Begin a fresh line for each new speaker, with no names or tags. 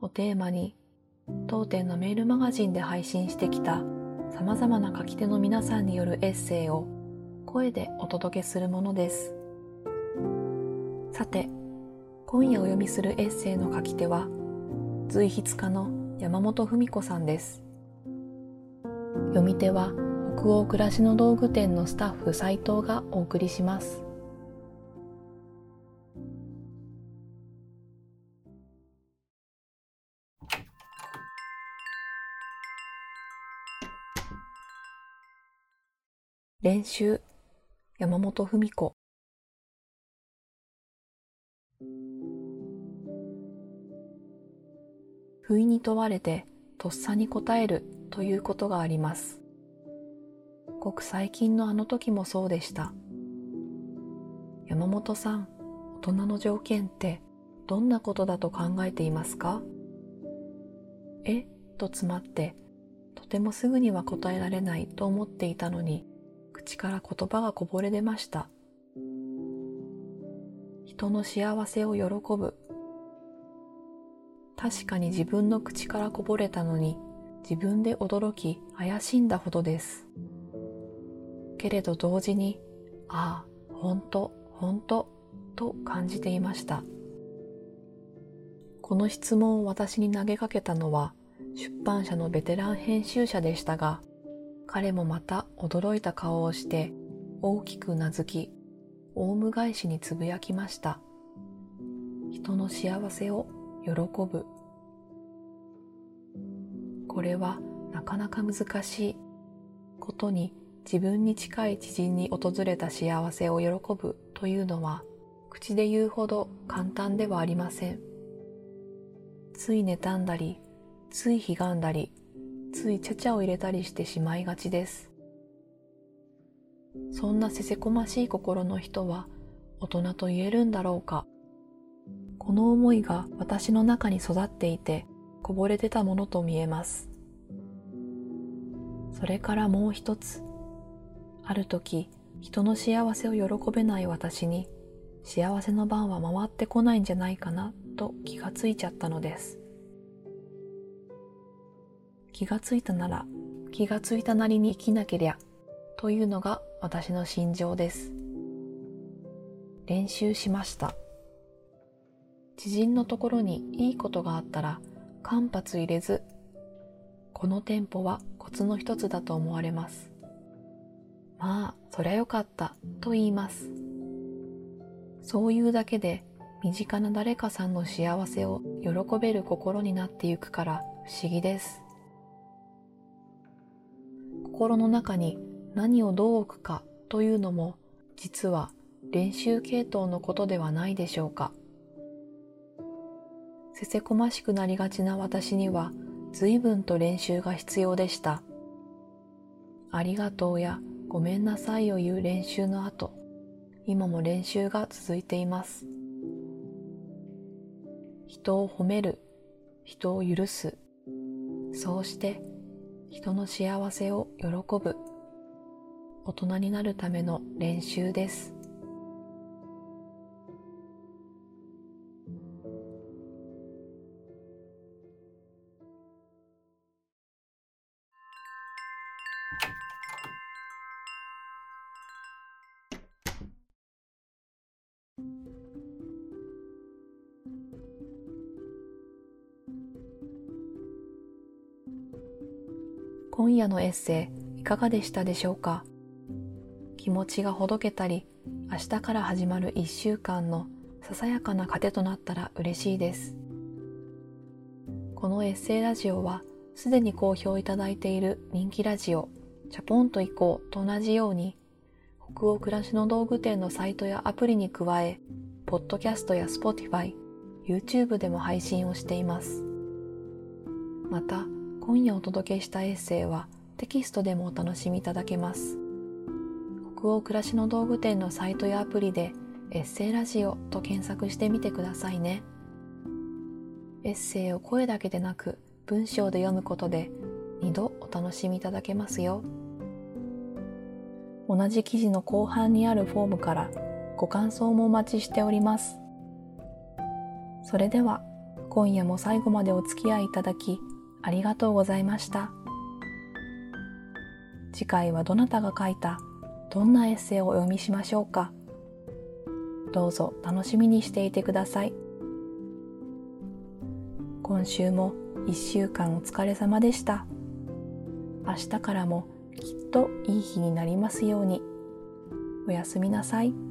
をテーマに当店のメールマガジンで配信してきた様々な書き手の皆さんによるエッセイを声でお届けするものです。さて、今夜お読みするエッセイの書き手は随筆家の山本文子さんです。読み手は北欧暮らしの道具店のスタッフ斉藤がお送りします。練習。山本文子。不意に問われてとっさに答えるということがあります。ごく最近のあの時もそうでした。山本さん大人の条件ってどんなことだと考えていますか？え？と詰まってとてもすぐには答えられないと思っていたのに口から言葉がこぼれ出ました。人の幸せを喜ぶ。確かに自分の口からこぼれたのに自分で驚き怪しんだほどです。けれど同時に、ああ、本当、本当、と感じていました。この質問を私に投げかけたのは出版社のベテラン編集者でしたが、彼もまた驚いた顔をして大きくうなずき、オウム返しにつぶやきました。人の幸せを喜ぶ。これはなかなか難しいことに自分に近い知人に訪れた幸せを喜ぶというのは口で言うほど簡単ではありません。つい妬んだり、つい悲んだり、ついちゃちゃを入れたりしてしまいがちです。そんなせせこましい心の人は大人と言えるんだろうか。この思いが私の中に育っていてこぼれ出たものと見えます。それからもう一つ。ある時、人の幸せを喜べない私に幸せの番は回ってこないんじゃないかなと気がついちゃったのです。気がついたなら気がついたなりに生きなけりゃというのが私の心情です。練習しました。知人のところにいいことがあったら間髪入れず、このテンポはコツの一つだと思われます。まあ、そりゃよかったと言います。そういうだけで身近な誰かさんの幸せを喜べる心になってゆくから不思議です。心の中に何をどう置くかというのも実は練習系統のことではないでしょうか。せせこましくなりがちな私には随分と練習が必要でした。ありがとうやごめんなさいを言う練習の後、今も練習が続いています。人を褒める、人を許す、そうして人の幸せを喜ぶ大人になるための練習です。今夜のエッセイいかがでしたでしょうか？気持ちがほどけたり明日から始まる一週間のささやかな糧となったら嬉しいです。このエッセイラジオはすでに好評いただいている人気ラジオチャポンと行こうと同じように北欧暮らしの道具店のサイトやアプリに加えポッドキャストや Spotify YouTube でも配信をしています。また今夜お届けしたエッセイはテキストでもお楽しみいただけます。北欧暮らしの道具店のサイトやアプリでエッセイラジオと検索してみてくださいね。エッセイを声だけでなく文章で読むことで2度お楽しみいただけますよ。同じ記事の後半にあるフォームからご感想もお待ちしております。それでは今夜も最後までお付き合いいただきありがとうございました。次回はどなたが書いたどんなエッセイをお読みしましょうか。どうぞ楽しみにしていてください。今週も一週間お疲れ様でした。明日からもきっといい日になりますように。おやすみなさい。